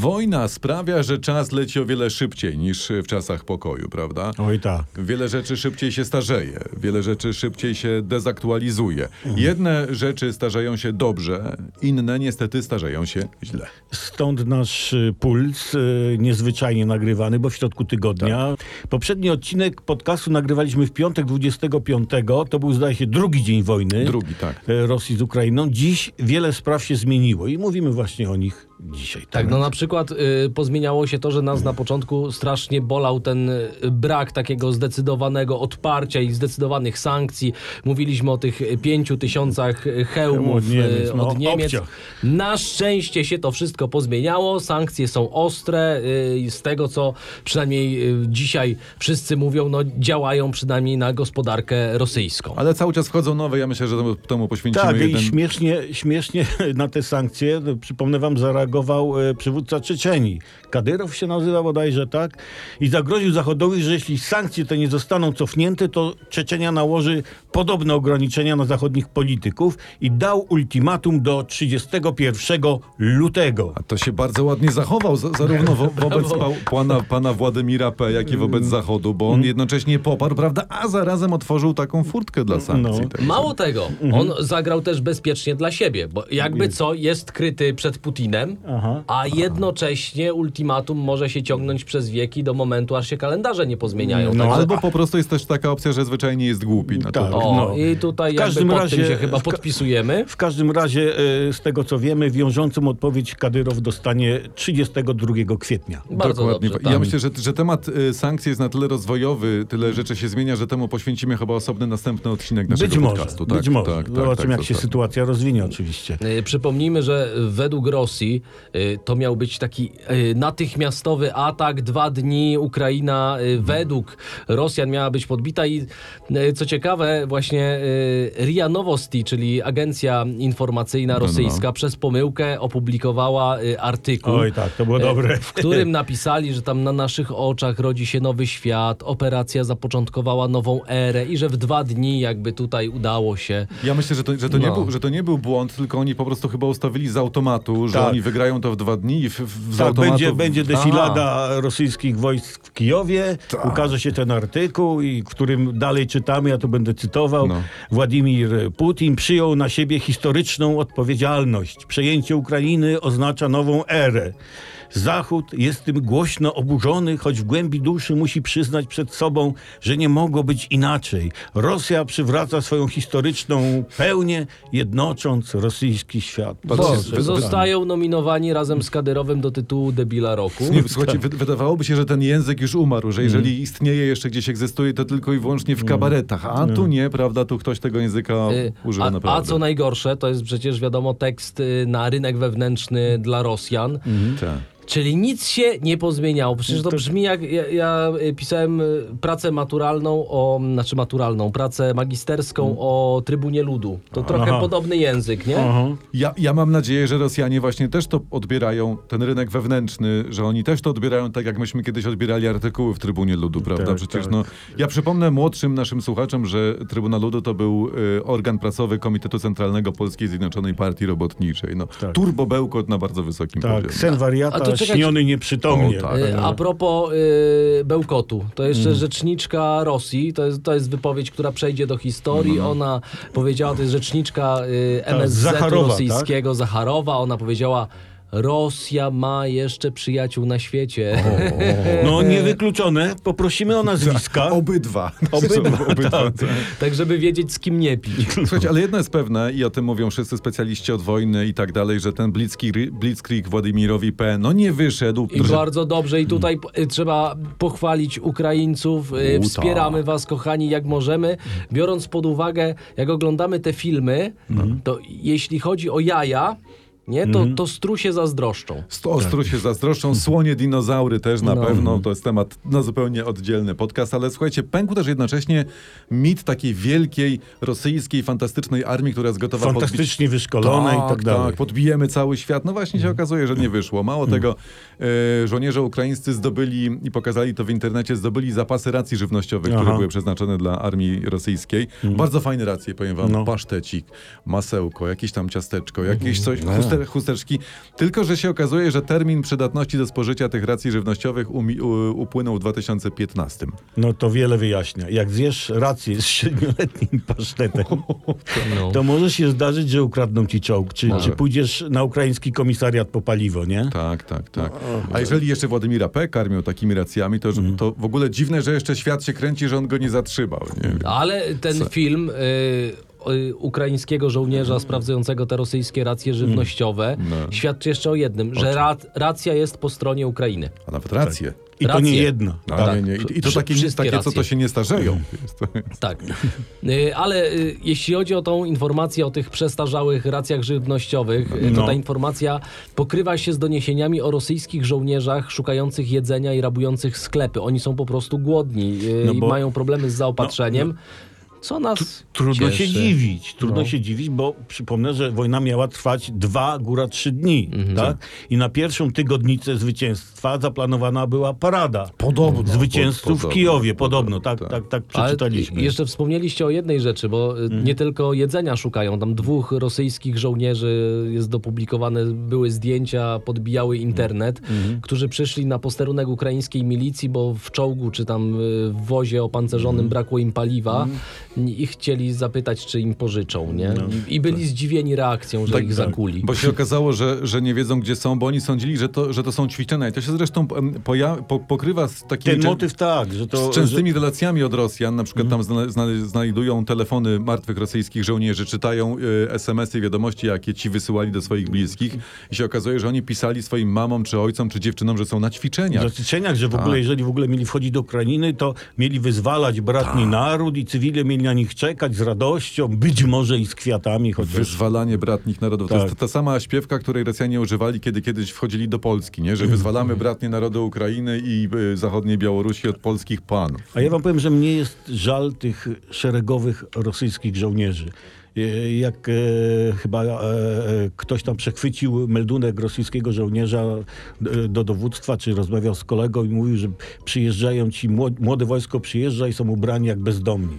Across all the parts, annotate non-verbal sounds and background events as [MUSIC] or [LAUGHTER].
Wojna sprawia, że czas leci o wiele szybciej niż w czasach pokoju, prawda? Oj tak. Wiele rzeczy szybciej się starzeje, wiele rzeczy szybciej się dezaktualizuje. Jedne rzeczy starzeją się dobrze, inne niestety starzeją się źle. Stąd nasz y, puls y, niezwyczajnie nagrywany, bo w środku tygodnia. Poprzedni odcinek podcastu nagrywaliśmy w piątek 25. To był zdaje się drugi dzień wojny. Drugi, tak. e, Rosji z Ukrainą. Dziś wiele spraw się zmieniło i mówimy właśnie o nich dzisiaj. Tak, no na przykład y, pozmieniało się to, że nas na początku strasznie bolał ten y, brak takiego zdecydowanego odparcia i zdecydowanych sankcji. Mówiliśmy o tych pięciu tysiącach hełmów Od Niemiec, y, no, od Niemiec. obciach. Na szczęście się to wszystko pozmieniało. Sankcje są ostre. y, i Z tego, co przynajmniej y, dzisiaj wszyscy mówią, no działają przynajmniej na gospodarkę rosyjską. Ale cały czas wchodzą nowe, ja myślę, że temu, temu poświęcimy Tak, jeden... i śmiesznie, śmiesznie [LAUGHS] na te sankcje, no, przypomnę wam, zareagował e, przywódca Czeczeni. Kadyrow się nazywa bodajże, tak? I zagroził Zachodowi, że jeśli sankcje te nie zostaną cofnięte, to Czeczenia nałoży podobne ograniczenia na zachodnich polityków i dał ultimatum do 31 lutego. A to się bardzo ładnie zachował, za- zarówno wo, wobec pa, pana, pana Władimira P., jak i wobec Zachodu, bo on jednocześnie poparł, prawda, a zarazem otworzył taką furtkę dla sankcji. No. Mało tego, Mhm. on zagrał też bezpiecznie dla siebie, bo jakby co jest kryty przed Putinem, Aha. a jednocześnie ultimatum może się ciągnąć przez wieki do momentu, aż się kalendarze nie pozmieniają. No, Także- Albo po prostu jest też taka opcja, że zwyczajnie jest głupi. No to Tak. o, no. i tutaj W jakby każdym pod razie- tym się chyba w ka- podpisujemy. W każdym razie, e, z tego co wiemy, wiążącą odpowiedź Kadyrow dostanie 32 kwietnia. Bardzo Dokładnie. dobrze, Ja myślę, że, że temat y, jest na tyle rozwojowy, tyle rzeczy się zmienia, że temu poświęcimy chyba osobny następny odcinek naszego Być może, podcastu. być może. Tak, tak, Zobaczymy, tak, jak się zostanie. sytuacja rozwinie oczywiście. Y, Przypomnijmy, że według Rosji y, to miał być taki y, natychmiastowy atak, dwa dni Ukraina według Rosjan miała być podbita i co ciekawe właśnie RIA Novosti, czyli agencja informacyjna No, no, no. rosyjska przez pomyłkę opublikowała artykuł. Oj tak, to było dobre. W którym napisali, że tam na naszych oczach rodzi się nowy świat, operacja zapoczątkowała nową erę i że w dwa dni jakby tutaj udało się. Ja myślę, że to, że, to nie No. był, że to nie był błąd, tylko oni po prostu chyba ustawili z automatu, że Tak. oni wygrają to w dwa dni i w, w, z Tak, automatu... będzie, będzie defilada rosyjskich wojsk w Kijowie, Tak. ukaże się ten artykuł, i w którym dalej czytamy, ja to będę cytował, No. Władimir Putin przyjął na siebie historyczną odpowiedzialność. Przejęcie Ukrainy oznacza nową erę. Zachód jest tym głośno oburzony, choć w głębi duszy musi przyznać przed sobą, że nie mogło być inaczej. Rosja przywraca swoją historyczną pełnię, jednocząc rosyjski świat. Boże, zostają nominowani razem z Kadyrowem do tytułu debila roku. Nie, słuchajcie, wy, wydawałoby się, że ten język już umarł, że jeżeli Mm. istnieje jeszcze gdzieś egzystuje, to tylko i wyłącznie w kabaretach, a tu nie, prawda, tu ktoś tego języka Y, używa A, a naprawdę. co najgorsze, to jest przecież wiadomo tekst y, na rynek wewnętrzny dla Rosjan. Tak. Czyli nic się nie pozmieniało. Przecież to To- brzmi jak ja, ja y, pisałem y, pracę maturalną o, znaczy maturalną, pracę magisterską o Trybunie Ludu. To trochę Aha. podobny język, nie? Aha. Ja, ja mam nadzieję, że Rosjanie właśnie też to odbierają, ten rynek wewnętrzny, że oni też to odbierają tak, jak myśmy kiedyś odbierali artykuły w Trybunie Ludu, prawda? Tak, Przecież tak. no, ja przypomnę młodszym naszym słuchaczom, że Trybuna Ludu to był y, organ prasowy Komitetu Centralnego Polskiej Zjednoczonej Partii Robotniczej. No, Tak. Turbo bełkot na bardzo wysokim Tak, poziomie. sen wariata, A to czekajcie- śniony nieprzytomnie. O, tak. Y, A propos y, Bełkotu, to jeszcze rzeczniczka Rosji, to jest, to jest wypowiedź, która przejdzie do historii. Ona powiedziała, to jest rzeczniczka y, MSZ Zacharowa, rosyjskiego, Zacharowa. Ona powiedziała, Rosja ma jeszcze przyjaciół na świecie. No niewykluczone, poprosimy o nazwiska. [LAUGHS] Obydwa. Obydwa, [LAUGHS] Obydwa. tak. tak, żeby wiedzieć, z kim nie pić. Słuchajcie, ale jedno jest pewne i o tym mówią wszyscy specjaliści od wojny i tak dalej, że ten blitzkrieg, blitzkrieg Władimirowi P. no nie wyszedł. I że- bardzo dobrze. I tutaj y, trzeba pochwalić Ukraińców. Y, U, Wspieramy was, kochani, jak możemy. Biorąc pod uwagę, jak oglądamy te filmy, to jeśli chodzi o jaja, nie, to, to strusie zazdroszczą. Sto ostro się zazdroszczą, słonie, dinozaury też na No. pewno, to jest temat na zupełnie oddzielny podcast, ale słuchajcie, pękł też jednocześnie mit takiej wielkiej, rosyjskiej, fantastycznej armii, która jest gotowa podbić... Fantastycznie wyszkolone i tak dalej. Tak, podbijemy cały świat. No właśnie się okazuje, że nie wyszło. Mało tego, e, żołnierze ukraińscy zdobyli i pokazali to w internecie, zdobyli zapasy racji żywnościowych, które Aha. były przeznaczone dla armii rosyjskiej. Bardzo fajne racje, powiem wam. No. Pasztecik, masełko, jakieś tam ciasteczko, jakieś coś, chusteczki chuster, chusteczki. Tylko, że się okazuje, że termin przydatności do spożycia tych racji żywnościowych umi, u, upłynął w 2015. No to wiele wyjaśnia. Jak zjesz rację z siedmioletnim [LAUGHS] pasztetem, No. to może się zdarzyć, że ukradną ci czołg, czy, Może. czy pójdziesz na ukraiński komisariat po paliwo, nie? Tak, tak, tak. A jeżeli jeszcze Władimira P. karmią takimi racjami, to, że- to w ogóle dziwne, że jeszcze świat się kręci, że on go nie zatrzymał. Nie? Ale ten film y, y, ukraińskiego żołnierza sprawdzającego te rosyjskie racje żywnościowe No. świadczy jeszcze o jednym, że ra, racja jest po stronie Ukrainy. A nawet rację. I to Rację. nie jedna. No, Tak. nie, nie. I, I to takie, wszystkie takie co to racje. się nie starzeją. To- Tak. Y, Ale y, jeśli chodzi o tą informację o tych przestarzałych racjach żywnościowych, y, to No. ta informacja pokrywa się z doniesieniami o rosyjskich żołnierzach szukających jedzenia i rabujących sklepy. Oni są po prostu głodni y, No i bo- mają problemy z zaopatrzeniem. Co nas Trudno cieszy. się dziwić, trudno No. się dziwić, bo przypomnę, że wojna miała trwać dwa, góra trzy dni, Mhm. tak? I na pierwszą tygodnicę zwycięstwa zaplanowana była parada. Podobno. Zwycięzców w Kijowie, podobno, podobno, tak, tak. tak, tak, Ale przeczytaliśmy. jeszcze wspomnieliście o jednej rzeczy, bo y, nie tylko jedzenia szukają. Tam dwóch rosyjskich żołnierzy jest dopublikowane, były zdjęcia, podbijały internet, którzy przyszli na posterunek ukraińskiej milicji, bo w czołgu czy tam y, w wozie opancerzonym brakło im paliwa i chcieli zapytać, czy im pożyczą, nie? I, i byli zdziwieni reakcją, że Tak, ich tak. zakuli. Bo się okazało, że, że nie wiedzą, gdzie są, bo oni sądzili, że to, że to są ćwiczenia. I to się zresztą poja- po, pokrywa z takimi... Ten motyw tak, że to... z częstymi relacjami od Rosjan, na przykład tam zna, zna, znajdują telefony martwych rosyjskich żołnierzy, czytają y, SMS-y, wiadomości, jakie ci wysyłali do swoich bliskich i się okazuje, że oni pisali swoim mamom, czy ojcom, czy dziewczynom, że są na ćwiczeniach. Że ćwiczeniach, że w Tak. ogóle, jeżeli w ogóle mieli wchodzić do Ukrainy, to mieli wyzwalać bratni Tak. naród i cywile mieli na nich czekać z radością, być może i z kwiatami, chociaż... Wyzwalanie bratnich narodów. To Tak. jest ta sama śpiewka, której Rosjanie używali, kiedy kiedyś wchodzili do Polski, nie? że Mhm. wyzwalamy bratnie narody Ukrainy i y, zachodniej Białorusi od polskich panów. A ja wam powiem, że mnie jest żal tych szeregowych rosyjskich żołnierzy. E, Jak e, chyba e, ktoś tam przechwycił meldunek rosyjskiego żołnierza e, do dowództwa, czy rozmawiał z kolegą i mówił, że przyjeżdżają ci, młode wojsko przyjeżdża i są ubrani jak bezdomni.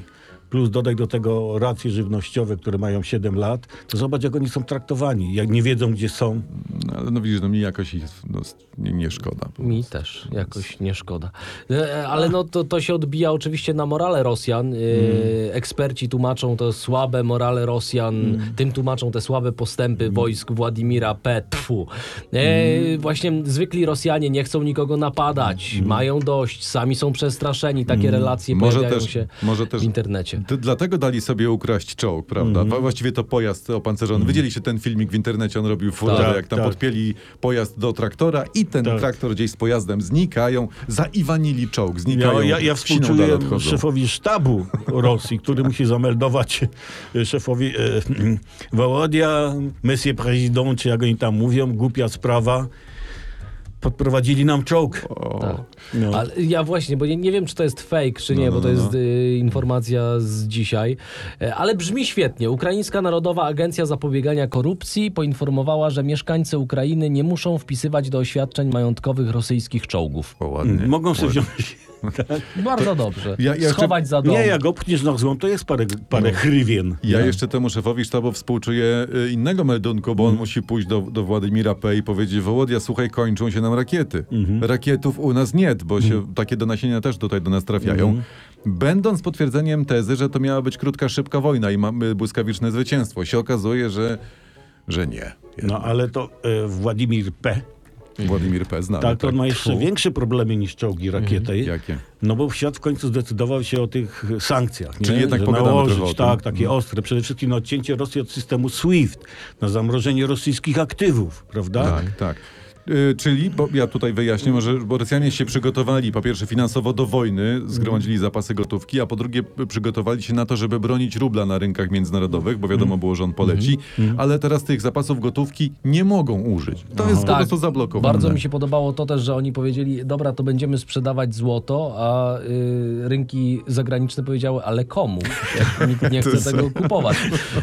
Plus dodaj do tego racje żywnościowe, które mają 7 lat, to zobacz, jak oni są traktowani. Jak nie wiedzą, gdzie są. No, ale no widzisz, no mi jakoś ich no, nie, nie szkoda. Mi też jakoś nie szkoda. E, Ale no to, to się odbija oczywiście na morale Rosjan. E, Eksperci tłumaczą to słabe morale Rosjan, tym tłumaczą te słabe postępy wojsk Władimira P. Tfu. E, Właśnie zwykli Rosjanie nie chcą nikogo napadać, mają dość, sami są przestraszeni. Takie relacje Może pojawiają też- się może też- w internecie. D- Dlatego dali sobie ukraść czołg, prawda? Mhm. Właściwie to pojazd opancerzony. Widzieliście ten filmik w internecie, on robił furorę, Tak, jak tam tak. podpięli pojazd do traktora i ten Tak. traktor gdzieś z pojazdem znikają, zaiwanili czołg, znikają, Ja, ja, ja współczuję szefowi sztabu Rosji, który musi zameldować e, szefowi e, Wołodia, Monsieur Président, czy jak oni tam mówią, głupia sprawa. Podprowadzili nam czołg. O, Tak. No. Ale ja właśnie, bo nie, nie wiem, czy to jest fake, czy nie, No, bo no, to no, jest y, informacja z dzisiaj. E, Ale brzmi świetnie. Ukraińska Narodowa Agencja Zapobiegania Korupcji poinformowała, że mieszkańcy Ukrainy nie muszą wpisywać do oświadczeń majątkowych rosyjskich czołgów. o, ładnie. Mogą sobie ładnie. [LAUGHS] Bardzo dobrze. Ja- ja jeszcze- Schować za dom. Nie, jak obchniesz na złą, to jest parę, parę hrywien. Ja jeszcze temu szefowi sztabu współczuję y, innego meldunku, bo on Mhm. musi pójść do, do Władimira P. i powiedzieć, Wołodia, słuchaj, kończą się nam rakiety. Mhm. Rakietów u nas nie, bo się takie donesienia też tutaj do nas trafiają. Mhm. Będąc potwierdzeniem tezy, że to miała być krótka, szybka wojna i mamy błyskawiczne zwycięstwo, się okazuje, że, że nie. No ale to e, Władimir P. Władimir P. znany. Tak, to on ma jeszcze większe problemy niż czołgi, rakiety. Jakie? No bo świat w końcu zdecydował się o tych sankcjach. Nie? Czyli jednak Że nałożyć, tak, takie ostre. Przede wszystkim na odcięcie Rosji od systemu SWIFT, na zamrożenie rosyjskich aktywów, prawda? Tak, tak. Y, czyli, bo ja tutaj wyjaśnię, może, bo Rosjanie się przygotowali po pierwsze finansowo do wojny, zgromadzili zapasy gotówki, a po drugie przygotowali się na to, żeby bronić rubla na rynkach międzynarodowych, bo wiadomo było, że on poleci, ale teraz tych zapasów gotówki nie mogą użyć. To jest po Tak. prostu zablokowane. Bardzo mi się podobało to też, że oni powiedzieli, dobra, to będziemy sprzedawać złoto, a y, rynki zagraniczne powiedziały, ale komu? Jak [LAUGHS] nikt nie chce tego kupować.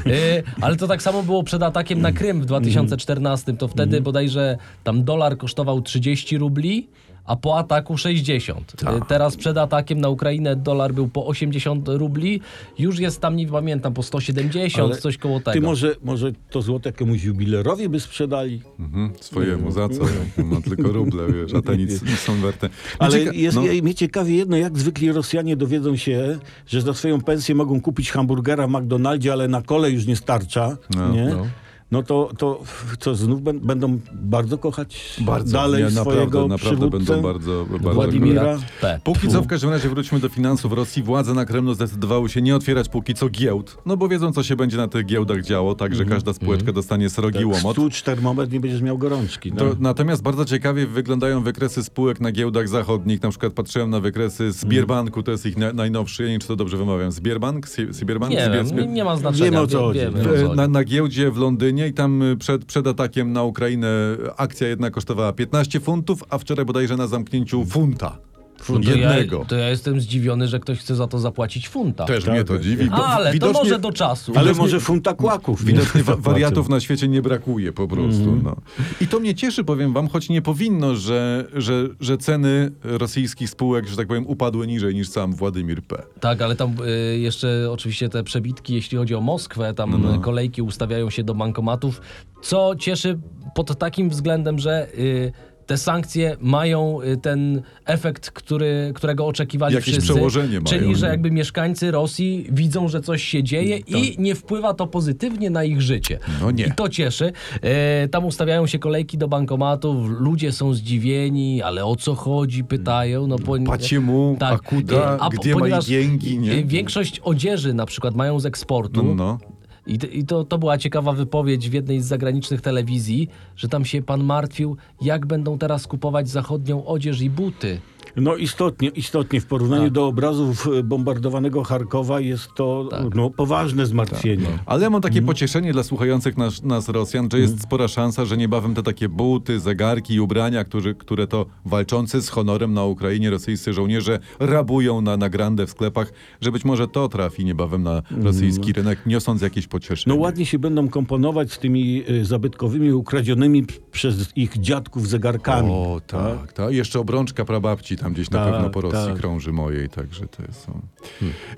Y, ale to tak samo było przed atakiem na Krym w 2014. To wtedy bodajże tam dolar kosztował 30 rubli, a po ataku 60. Tak. Y, Teraz przed atakiem na Ukrainę dolar był po 80 rubli, już jest tam, nie pamiętam, po 170, Ale coś koło tego. Ty może, może to złoto jakiemuś jubilerowi by sprzedali? Mhm, swojemu, za co? [LAUGHS] Ma tylko ruble, wiesz, a te nic, nic są warte. Mnie Ale cieka- jest, no. mnie ciekawi jedno, jak zwykli Rosjanie dowiedzą się, że za swoją pensję mogą kupić hamburgera w McDonaldzie, ale na kole już nie starcza, No, nie? no. No. to, to co, znów bę- będą bardzo kochać Bardzo, dalej nie, swojego naprawdę, naprawdę przywódcę? będą bardzo, bardzo Władimira. Póki co w każdym razie wróćmy do finansów Rosji. Władze na Kremlu zdecydowały się nie otwierać póki co giełd, no bo wiedzą co się będzie na tych giełdach działo, tak że każda spółeczka dostanie srogi Tak, łomot. Stłucz termometr, nie będziesz miał gorączki. No. To, natomiast bardzo ciekawie wyglądają wykresy spółek na giełdach zachodnich. Na przykład patrzyłem na wykresy Sbierbanku, to jest ich na, najnowszy, ja nie wiem czy to dobrze wymawiam. Sbierbank? Sie- Sbierbank? Nie nie, nie ma znaczenia. Wiemy, o co wie- chodzi. wiemy, o co E, chodzi. na, na giełdzie w Londynie i tam y, przed, przed atakiem na Ukrainę akcja jedna kosztowała 15 funtów, a wczoraj bodajże na zamknięciu funta. No to, ja, jednego. to ja jestem zdziwiony, że ktoś chce za to zapłacić funta. Też Tak, mnie to tak. dziwi. bo Ale widocznie, to może do czasu. Ale widocznie- może funta kłaków. Widocznie nie? wa- wariatów na świecie nie brakuje po prostu. No. I to mnie cieszy, powiem wam, choć nie powinno, że, że, że ceny rosyjskich spółek, że tak powiem, upadły niżej niż sam Władimir P. Tak, ale tam y, jeszcze oczywiście te przebitki, jeśli chodzi o Moskwę, tam No, no. kolejki ustawiają się do bankomatów, co cieszy pod takim względem, że y, te sankcje mają y, ten efekt, który, którego oczekiwali Jakieś wszyscy. przełożenie mają, Czyli, że jakby mieszkańcy Rosji widzą, że coś się dzieje i nie wpływa to pozytywnie na ich życie. No nie. I to cieszy. E, tam ustawiają się kolejki do bankomatów, ludzie są zdziwieni, ale o co chodzi, pytają. No, po, Paciemu, a kuda, E, a po- gdzie ma jęgi, nie? Większość odzieży na przykład mają z eksportu. No, no. I, I to, to była ciekawa wypowiedź w jednej z zagranicznych telewizji, że tam się pan martwił, jak będą teraz kupować zachodnią odzież i buty. No istotnie, istotnie w porównaniu Tak. do obrazów e, bombardowanego Charkowa jest to Tak. no, poważne zmartwienie. Ale ja mam takie Mhm. pocieszenie dla słuchających nas, nas Rosjan, że jest spora szansa, że niebawem te takie buty, zegarki i ubrania, którzy, które to walczący z honorem na Ukrainie rosyjscy żołnierze rabują na, na grandę w sklepach, że być może to trafi niebawem na rosyjski rynek, niosąc jakieś pocieszenie. No ładnie się będą komponować z tymi e, zabytkowymi, ukradzionymi przez ich dziadków zegarkami. O, tak, tak. Jeszcze obrączka prababci tam gdzieś na Tak, pewno po Rosji tak. krąży mojej, także to jest... są.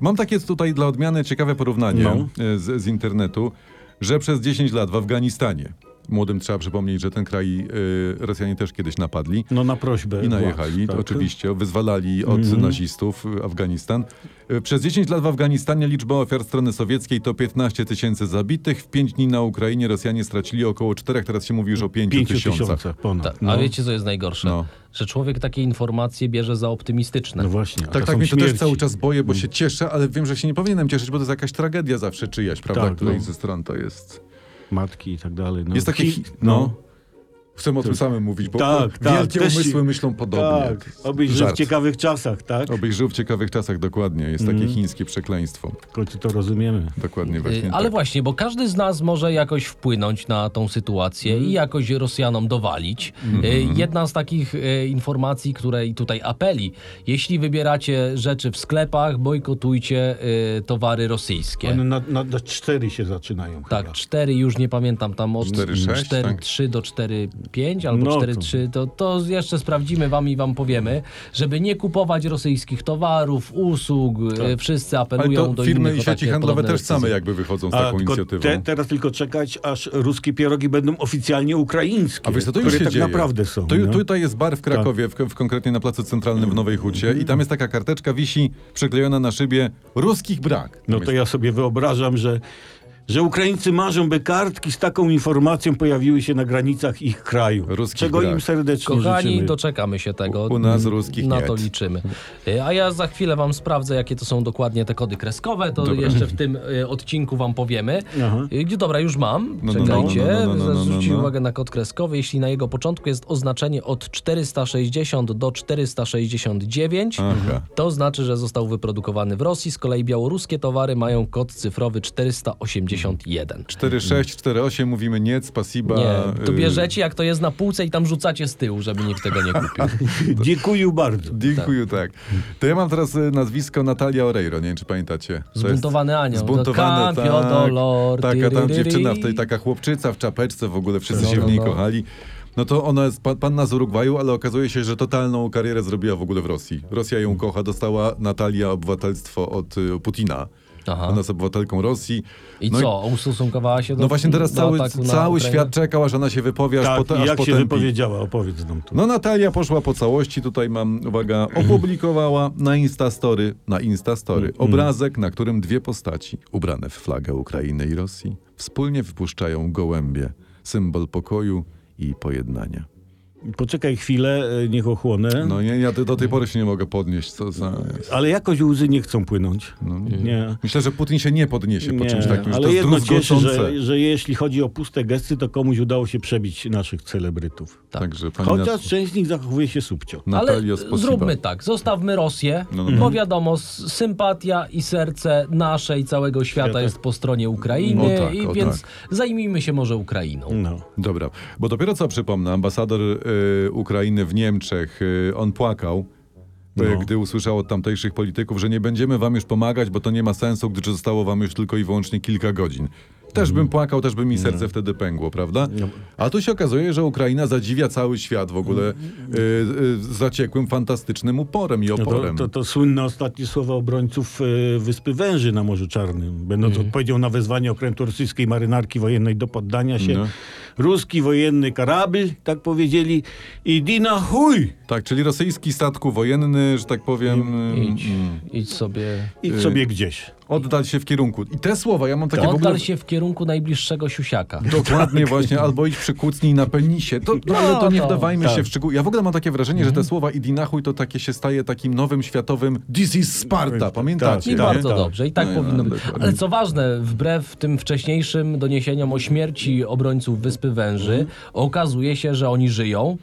Mam takie tutaj dla odmiany ciekawe porównanie No. e, z, z internetu, że przez 10 lat w Afganistanie, młodym trzeba przypomnieć, że ten kraj e, Rosjanie też kiedyś napadli, No na prośbę i najechali, władz, tak? oczywiście, wyzwalali od Mhm. nazistów y, Afganistan. Y, Przez 10 lat w Afganistanie liczba ofiar strony sowieckiej to 15 tysięcy zabitych. W 5 dni na Ukrainie Rosjanie stracili około 4, teraz się mówi już o 5 Pięciu tysiącach. tysiącach ponad. Tak. no. A wiecie, co jest najgorsze? No. Że człowiek takie informacje bierze za optymistyczne. no właśnie. Tak, tak, mnie to też śmierci. cały czas boję, bo się cieszę, ale wiem, że się nie powinienem cieszyć, bo to jest jakaś tragedia zawsze czyjaś, prawda, Tak, której no. ze stron to jest. Matki i tak dalej. No. Jest takie... Hi- No. Chcemy o tym samym mówić, bo Tak, tak, wielkie też umysły myślą podobnie. Tak, obyś żył w ciekawych czasach, tak? Obyś żył w ciekawych czasach, dokładnie. Jest Mhm. takie chińskie przekleństwo. W końcu to rozumiemy. Dokładnie właśnie Ale tak. właśnie, bo każdy z nas może jakoś wpłynąć na tą sytuację Mhm. i jakoś Rosjanom dowalić. Y, Jedna z takich y, informacji, które i tutaj apeli, jeśli wybieracie rzeczy w sklepach, bojkotujcie towary rosyjskie. One na, na, na cztery się zaczynają Tak, chyba. 4 już nie pamiętam tam od 4,6, 4,3 tak? do 4,5 albo No to- 4,3. To, to jeszcze sprawdzimy wam i wam powiemy, żeby nie kupować rosyjskich towarów, usług. y, Wszyscy Tak. Ale apelują to do firmy innych i sieci handlowe też same decyzje. jakby wychodzą z A, taką inicjatywą. te, teraz tylko czekać, aż ruskie pierogi będą oficjalnie ukraińskie, A wiesz co, to już które się tak dzieje. naprawdę są. To, no. Tutaj jest bar w Krakowie, w, w, konkretnie na Placu Centralnym w Nowej Hucie i tam jest taka karteczka, wisi przyklejona na szybie, ruskich brak. No to jest- ja sobie wyobrażam, że, że Ukraińcy marzą, by kartki z taką informacją pojawiły się na granicach ich kraju. Ruskich czego brak. im serdecznie Kochani, życzymy. doczekamy się tego. U nas ruskich Na nie. to liczymy. A ja za chwilę wam sprawdzę, jakie to są dokładnie te kody kreskowe. To Dobra. jeszcze w tym y, odcinku wam powiemy. Aha. Gdzie dobra, już mam. No, no, no, Czekajcie. no, no, no, no, no, Zwróćcie uwagę na kod kreskowy. Jeśli na jego początku jest oznaczenie od 460 do 469, Aha. to znaczy, że został wyprodukowany w Rosji. Z kolei białoruskie towary mają kod cyfrowy 481. 4,6, 4,8 mówimy nie, spasiba. Nie, to y, bierzecie jak to jest na półce i tam rzucacie z tyłu, żeby nikt tego nie kupił. [LAUGHS] Dziękuję bardzo. Dziękuję, tak. To ja mam teraz y, nazwisko Natalia Oreiro, nie wiem czy pamiętacie. Zbuntowany anioł. Zbuntowany, tak. dolor, Taka tam dziewczyna, w tej, taka chłopczyca w czapeczce, w ogóle wszyscy No, się w no, niej no. kochali. No to ona jest pa, panna z Urugwaju, ale okazuje się, że totalną karierę zrobiła w ogóle w Rosji. Rosja ją kocha, dostała Natalia obywatelstwo od y, Putina. Aha. Ona jest obywatelką Rosji. I no co, ustosunkowała się do No właśnie teraz cały, cały świat czekał, aż ona się wypowie, aż, Tak, potem, i aż jak się wypowiedziała? Opowiedz nam tu. No Natalia poszła po całości, tutaj mam, uwaga, [CLEARS THROAT] opublikowała na Instastory, na Instastory obrazek, na którym dwie postaci, ubrane w flagę Ukrainy i Rosji, wspólnie wypuszczają gołębie, symbol pokoju i pojednania. Poczekaj chwilę, e, niech ochłonę. No nie, ja do tej pory się nie mogę podnieść, co za... Ale jakoś łzy nie chcą płynąć. No, Nie. Myślę, że Putin się nie podniesie po Nie, czymś takim, że ale to jest jedno cieszy, że, że jeśli chodzi o puste gesty, to komuś udało się przebić naszych celebrytów. Także pani Chociaż Nat- część z nich zachowuje się subcio. Ale Natalia Spasiba. zróbmy tak, zostawmy Rosję, No, no, no. bo wiadomo, sympatia i serce nasze i całego świata Świata. jest po stronie Ukrainy, tak, i o więc tak. zajmijmy się może Ukrainą. No. Dobra, bo dopiero co przypomnę, ambasador y, Ukrainy w Niemczech, y, on płakał, y, No. gdy usłyszał od tamtejszych polityków, że nie będziemy wam już pomagać, bo to nie ma sensu, gdyż zostało wam już tylko i wyłącznie kilka godzin. Też bym płakał, też by mi serce wtedy pęgło, prawda? No. A tu się okazuje, że Ukraina zadziwia cały świat w ogóle y, y, zaciekłym, fantastycznym uporem i No to, oporem. to, to słynne ostatnie słowa obrońców Wyspy Węży na Morzu Czarnym. Będąc odpowiedzią na wezwanie okrętu rosyjskiej marynarki wojennej do poddania się. No. Ruski wojenny karabil, tak powiedzieli, i dina chuj! Tak, czyli rosyjski statku wojenny, że tak powiem, y, Idź, mm, idź sobie, Idź sobie gdzieś. Oddal się w kierunku. I te słowa, ja mam takie w ogóle... oddal się w kierunku najbliższego siusiaka. Dokładnie [LAUGHS] właśnie, albo idź przykucnij na penisie. To, no, ale to nie to- wdawajmy tak. się w szczegóły. Ja w ogóle mam takie wrażenie, że te słowa idinachuj to takie się staje takim nowym światowym This is Sparta, pamiętacie? I nie? bardzo tak. dobrze, i tak No, powinno no, być. Ale co ważne, wbrew tym wcześniejszym doniesieniom o śmierci obrońców Wyspy Węży, okazuje się, że oni żyją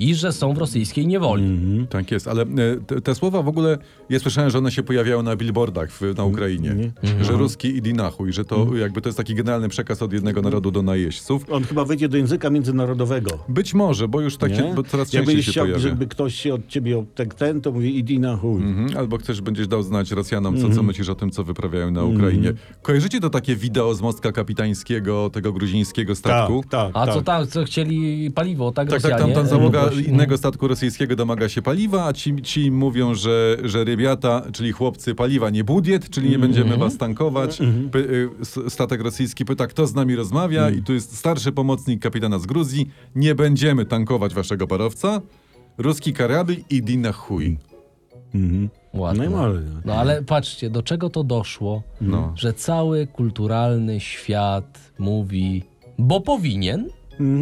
i że są w rosyjskiej niewoli. Tak jest, ale e, te, te słowa w ogóle, ja słyszałem, że one się pojawiają na billboardach w, na Ukrainie, że ruski idinachuj, że to jakby to jest taki generalny przekaz od jednego narodu do najeźdźców. On chyba wejdzie do języka międzynarodowego. Być może, bo już tak się, bo coraz częściej się chciał, pojawia. żeby ktoś się od ciebie od tak ten, to mówi idi na chuj. Mhm, albo chcesz, będziesz dał znać Rosjanom, co, co myślisz o tym, co wyprawiają na Ukrainie. Kojarzycie to takie wideo z mostka kapitańskiego, tego gruzińskiego statku? Tak, tak, A tak. co tam, co chcieli paliwo, tak, Tak, tak, tam, Rosjanie? tam załoga Poprosi- innego statku rosyjskiego domaga się paliwa, a ci, ci mówią, że, że rybiata, czyli chłopcy, paliwa nie budiet, czyli nie będziemy was tankować. Py, y, statek rosyjski pyta, kto z nami rozmawia i tu jest starszy pomocnik kapitana z Gruzji, nie będziemy tankować waszego parowca. Ruski karabil iди na chuj. Mhm. Ładnie. No, i ale- No ale patrzcie, do czego to doszło, No. że cały kulturalny świat mówi, bo powinien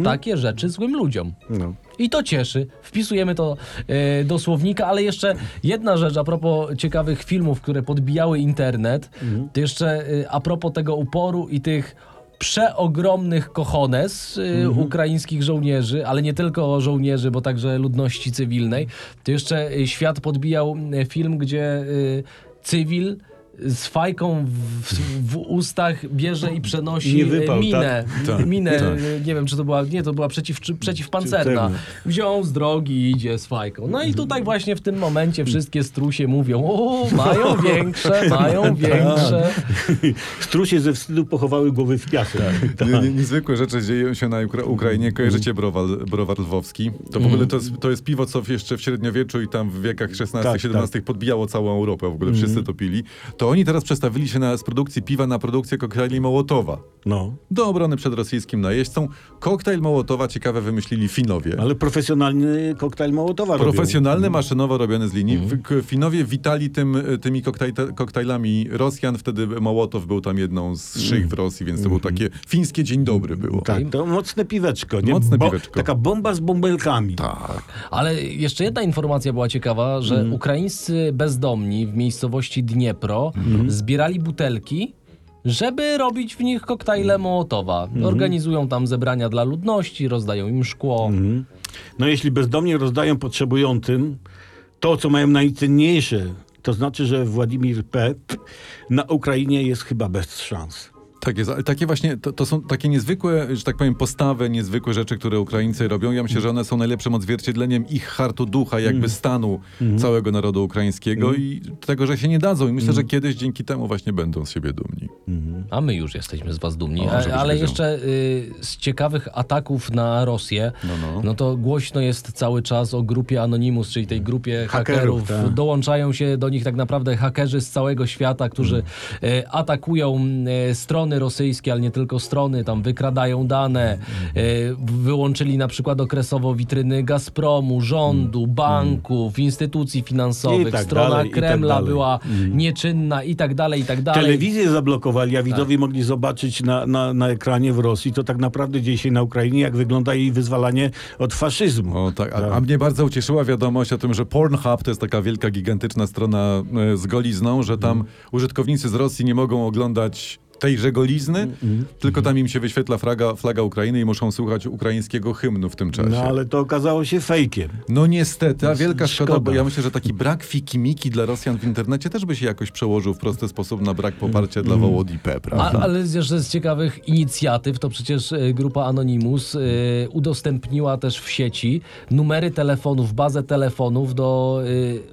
takie rzeczy złym ludziom. No. I to cieszy. Wpisujemy to e, do słownika, ale jeszcze jedna rzecz a propos ciekawych filmów, które podbijały internet, to jeszcze e, a propos tego uporu i tych przeogromnych kochones e, ukraińskich żołnierzy, ale nie tylko żołnierzy, bo także ludności cywilnej. To jeszcze e, świat podbijał e, film, gdzie cywil z fajką w, w ustach bierze i przenosi Nie wypał, minę. tak? minę Tak. nie wiem, czy to była, nie, to była przeciw, czy, przeciwpancerna. Pancerna. Wziął z drogi i idzie z fajką. No i tutaj właśnie w tym momencie wszystkie strusie mówią, o, mają [LAUGHS] większe, mają większe. [LAUGHS] Strusie ze wstydu pochowały głowy w piasek. Tak. Nie, nie, niezwykłe rzeczy dzieją się na Ukra- Ukrainie. Kojarzycie browar, browar lwowski? To w ogóle to jest, to jest piwo, co jeszcze w średniowieczu i tam w wiekach XVI-XVII Tak, podbijało całą Europę. W ogóle wszyscy to pili. To oni teraz przestawili się na, z produkcji piwa na produkcję koktajli Mołotowa. No, Do obrony przed rosyjskim najeźdźcą. Koktajl Mołotowa ciekawe wymyślili Finowie. ale profesjonalny koktajl Mołotowa robią. Profesjonalny, maszynowo robiony z linii. K- Finowie witali tym, tymi koktajte- koktajlami Rosjan. Wtedy Mołotow był tam jedną z szyich w Rosji, więc to było takie fińskie dzień dobry było. Tak, to mocne piweczko. Nie? Mocne piweczko. Taka bomba z bąbelkami. Tak. Ale jeszcze jedna informacja była ciekawa, że ukraińscy bezdomni w miejscowości Dniepro zbierali butelki, żeby robić w nich koktajle Mołotowa. Organizują tam zebrania dla ludności, rozdają im szkło. No jeśli bezdomnie rozdają potrzebującym to, co mają najcenniejsze, to znaczy, że Władimir P. na Ukrainie jest chyba bez szans. Tak jest, ale takie właśnie, to, to są takie niezwykłe, że tak powiem, postawy, niezwykłe rzeczy, które Ukraińcy robią. Ja myślę, że one są najlepszym odzwierciedleniem ich hartu ducha, jakby stanu całego narodu ukraińskiego i tego, że się nie dadzą. I myślę, że kiedyś dzięki temu właśnie będą z siebie dumni. A my już jesteśmy z was dumni. O, ale wiedział. jeszcze y, z ciekawych ataków na Rosję, No, no. no to głośno jest cały czas o grupie Anonymous, czyli tej grupie Hakerów, hakerów. tak. Dołączają się do nich tak naprawdę hakerzy z całego świata, którzy Mm. y, atakują y, strony rosyjskie, ale nie tylko strony, tam wykradają dane. Mm. Y, wyłączyli na przykład okresowo witryny Gazpromu, rządu, Mm. banków, instytucji finansowych. Tak Strona dalej, tak Kremla dalej. była nieczynna i tak dalej, i tak dalej. Telewizję zablokowali, a widzowie Tak. mogli zobaczyć na, na, na ekranie w Rosji, to tak naprawdę dzieje się na Ukrainie, jak wygląda jej wyzwalanie od faszyzmu. O, tak. A, a mnie bardzo ucieszyła wiadomość o tym, że Pornhub to jest taka wielka, gigantyczna strona e, z golizną, że tam użytkownicy z Rosji nie mogą oglądać tejże golizny, tylko tam im się wyświetla flaga, flaga Ukrainy i muszą słuchać ukraińskiego hymnu w tym czasie. No ale to okazało się fejkiem. No niestety, a wielka szkoda, Szkoda. bo ja myślę, że taki brak fikimiki dla Rosjan w internecie też by się jakoś przełożył w prosty sposób na brak poparcia dla Wołodii P, A, prawda? ale jeszcze z ciekawych inicjatyw, to przecież e, grupa Anonymous e, udostępniła też w sieci numery telefonów, bazę telefonów do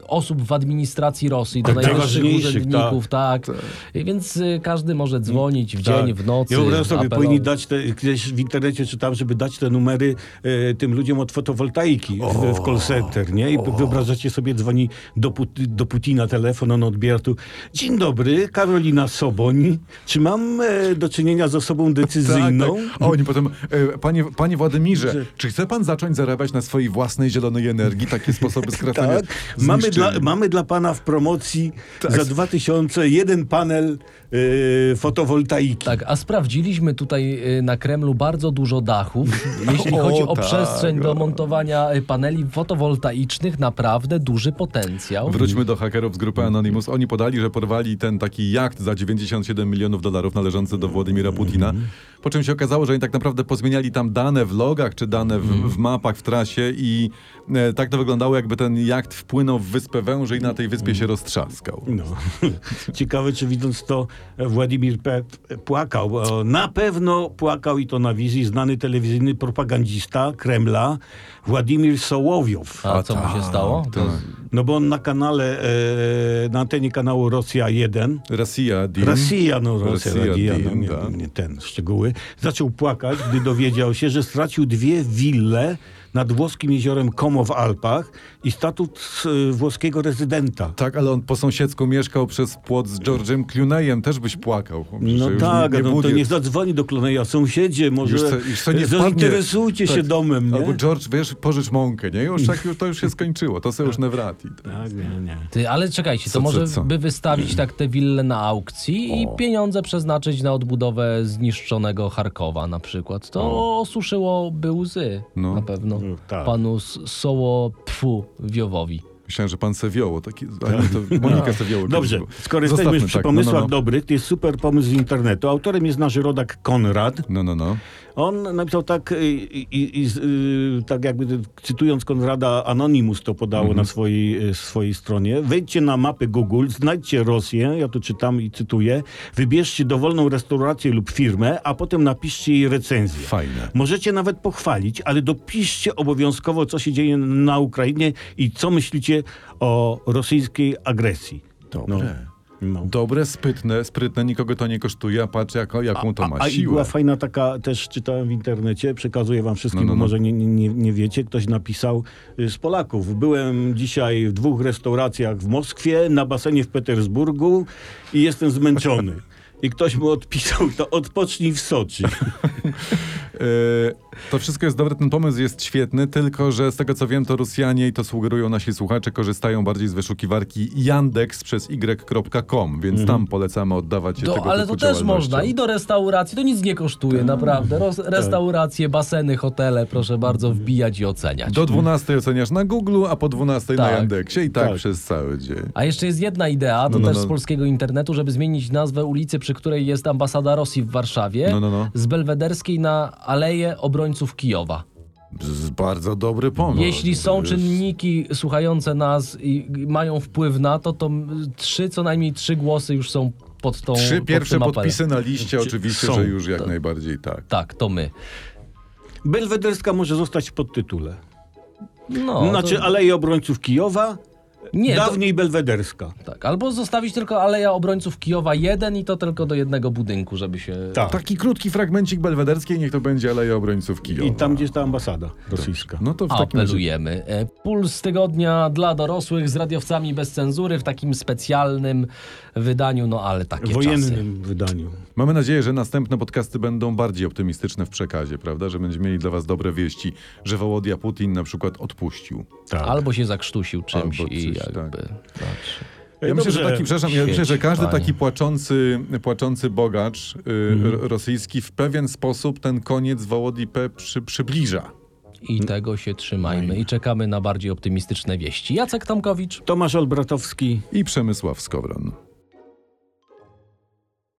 e, osób w administracji Rosji, do Tak, najwyższych najważniejszych, urzędników, tak. I Więc e, każdy może dzwonić w dzień, Tak. w nocy. Ja wyobrażam sobie, apelować. powinni dać te, gdzieś w internecie czytam, żeby dać te numery e, tym ludziom od fotowoltaiki w, w call center, nie? I wyobrażacie sobie, dzwoni do, Put- do Putina telefon, on odbiera tu. Dzień dobry, Karolina Soboń. Czy mam e, do czynienia z osobą decyzyjną? Tak, tak. Oni potem, e, panie, panie Władimirze, czy chce pan zacząć zarabiać na swojej własnej zielonej energii? Takie sposoby [LAUGHS] skracania Tak, mamy dla, mamy dla pana w promocji Tak. za 2000 jeden panel e, fotowoltaiki. Tak, a sprawdziliśmy tutaj y, na Kremlu bardzo dużo dachów. [LAUGHS] Jeśli O, chodzi o tak, przestrzeń do o. montowania y, paneli fotowoltaicznych, naprawdę duży potencjał. Wróćmy do hakerów z grupy Anonymous. Oni podali, że porwali ten taki jacht za 97 milionów dolarów należący do Władimira Putina. Po czym się okazało, że oni tak naprawdę pozmieniali tam dane w logach czy dane w, w mapach w trasie i e, tak to wyglądało, jakby ten jacht wpłynął w wyspę węży i na tej wyspie się roztrzaskał. No. [LAUGHS] Ciekawe, czy widząc to Władimir P. płakał. Na pewno płakał i to na wizji znany telewizyjny propagandista Kremla Władimir Sołowiow. A co mu się stało? tak. No bo on na kanale, e, na antenie kanału Rosja 1 Rosja, Dim. Rosja, no Rosja, Rosja, no, nie, tak. nie ten, szczegóły. Zaczął płakać, gdy dowiedział się, że stracił dwie wille nad włoskim jeziorem Como w Alpach i statut e, włoskiego rezydenta. Tak, ale on po sąsiedzku mieszkał przez płot z George'em Clooneyem, też byś płakał. No tak, nie, nie no, to niech zadzwoni do Kloneja. Sąsiedzie, może Już już nie zainteresujcie się Tak. domem, nie? Albo George, wiesz, pożycz mąkę, nie? Już tak, już, to już się skończyło, to sobie już Nevrati. Tak, nie, nie. Ty, ale czekajcie, to Co, może co? by wystawić tak te wille na aukcji i pieniądze przeznaczyć na odbudowę zniszczonego Charkowa na przykład. To osuszyłoby łzy No. na pewno No, tak. panu Soło Pfu Wiowowi. Myślałem, że pan Sewioło, taki, ale nie, to Monika Sewioło. Dobrze, kiedyś był. skoro jesteśmy Zostawmy, już przy tak, pomysłach no, no, no. dobrych, to jest super pomysł z internetu. Autorem jest nasz rodak Konrad. No, no, no. On napisał tak, i, i, i, tak jakby cytując Konrada, Anonymous to podało Mhm. na swojej, y, swojej stronie. Wejdźcie na mapy Google, znajdźcie Rosję, ja to czytam i cytuję, wybierzcie dowolną restaurację lub firmę, a potem napiszcie jej recenzję. Fajne. Możecie nawet pochwalić, ale dopiszcie obowiązkowo, co się dzieje na Ukrainie i co myślicie o rosyjskiej agresji. Dobre. No. Dobre, sprytne, sprytne, nikogo to nie kosztuje, a patrz jako, jaką to ma A, a i siłę. była fajna taka, też czytałem w internecie, przekazuję wam wszystkim, No, no, bo no. może nie, nie- nie, nie wiecie, ktoś napisał y, z Polaków. Byłem dzisiaj w dwóch restauracjach w Moskwie, na basenie w Petersburgu i jestem zmęczony. I ktoś mu odpisał, to odpocznij w Soczi. [LAUGHS] E, to wszystko jest dobre, ten pomysł jest świetny, tylko że z tego co wiem, to Rosjanie, i to sugerują nasi słuchacze, korzystają bardziej z wyszukiwarki Yandex przez y.com, więc Mhm. tam polecamy oddawać się To, tego ale typu to też można i do restauracji, to nic nie kosztuje, naprawdę. Ros, restauracje, baseny, hotele, proszę bardzo wbijać i oceniać. Do 12 oceniasz na Google, a po 12 na Tak. Yandexie i tak, Tak. przez cały dzień. A jeszcze jest jedna idea, to No, no, też no. z polskiego internetu, żeby zmienić nazwę ulicy, przy której jest ambasada Rosji w Warszawie, No, no, no. z Belwederskiej na Aleję Obrońców Kijowa. Bardzo dobry pomysł. Jeśli są czynniki słuchające nas i mają wpływ na to, to trzy, co najmniej trzy głosy już są pod tą Trzy pod pierwsze podpisy na liście oczywiście, są. że już jak najbardziej tak. Tak, to my. Belwederska może zostać w podtytule. No, znaczy to, Aleje Obrońców Kijowa, nie, to, dawniej Belwederska. tak, albo zostawić tylko Aleja Obrońców Kijowa jeden i to tylko do jednego budynku, żeby się... Tak. Taki krótki fragmencik belwederskiej, niech to będzie Aleja Obrońców Kijowa. I tam, gdzie jest ta ambasada rosyjska. No to w takim razie... Apelujemy. E, Puls tygodnia dla dorosłych z radiowcami bez cenzury w takim specjalnym wydaniu, no ale takie W czasy. wojennym wydaniu. Mamy nadzieję, że następne podcasty będą bardziej optymistyczne w przekazie, prawda? Że będziemy mieli dla was dobre wieści, że Wołodia Putin na przykład odpuścił. Tak. Albo się zakrztusił czymś Albo i coś, jakby... tak. Tak. Ja myślę, że taki, przepraszam, ja myślę, że każdy panie. taki płaczący, płaczący bogacz y, r- rosyjski w pewien sposób ten koniec Wołodii P przy, przybliża. I tego się trzymajmy i czekamy na bardziej optymistyczne wieści. Jacek Tomkowicz. Tomasz Olbratowski. I Przemysław Skowron.